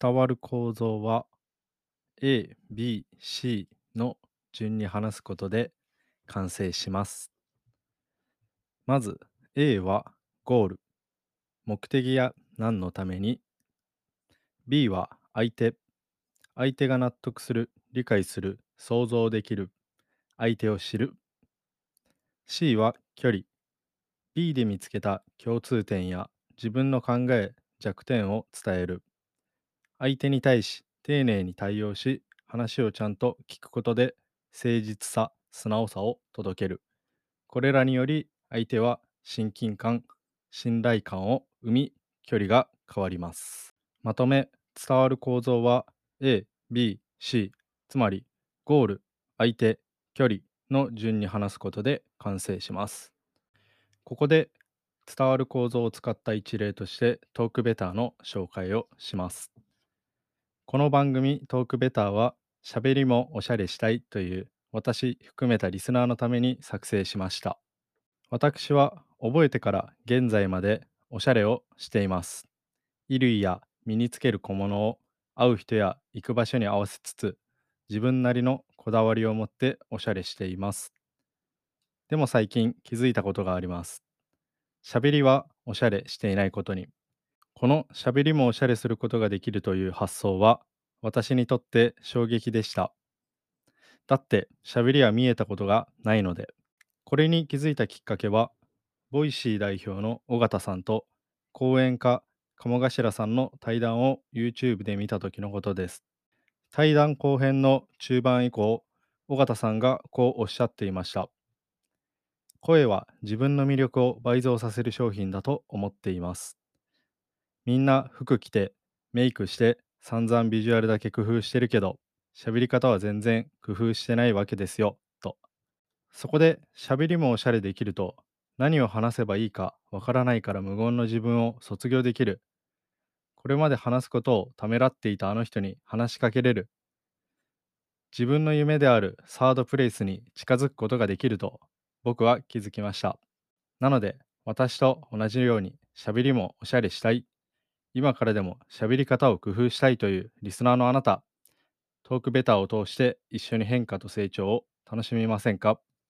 伝わる構造は A、B、C の順に話すことで完成します。まず A はゴール、目的や何のために。B は相手、相手が納得する、理解する、想像できる、相手を知る。C は距離、B で見つけた共通点や自分の考え、弱点を伝える。相手に対し丁寧に対応し話をちゃんと聞くことで誠実さ素直さを届ける。これらにより相手は親近感信頼感を生み距離が変わります。まとめ伝わる構造は A、B、C つまりゴール相手距離の順に話すことで完成します。ここで伝わる構造を使った一例としてトークベターの紹介をします。この番組トークベターは喋りもおしゃれしたいという私含めたリスナーのために作成しました。私は覚えてから現在までおしゃれをしています。衣類や身につける小物を会う人や行く場所に合わせつつ自分なりのこだわりを持っておしゃれしています。でも最近気づいたことがあります。喋りはおしゃれしていないことに。この喋りもおしゃれすることができるという発想は私にとって衝撃でした。だって喋りは見えたことがないので。これに気づいたきっかけは、 Voicy 代表の緒方さんと講演家鴨頭さんの対談を YouTube で見た時のことです。対談後編の中盤以降、尾形さんがこうおっしゃっていました。声は自分の魅力を倍増させる商品だと思っています。みんな服着て、メイクして、散々ビジュアルだけ工夫してるけど、喋り方は全然工夫してないわけですよ、と。そこで喋りもおしゃれできると、何を話せばいいかわからないから無言の自分を卒業できる。これまで話すことをためらっていたあの人に話しかけれる。自分の夢であるサードプレイスに近づくことができると僕は気づきました。なので私と同じように喋りもおしゃれしたい今からでも喋り方を工夫したいというリスナーのあなた、トークベターを通して一緒に変化と成長を楽しみませんか？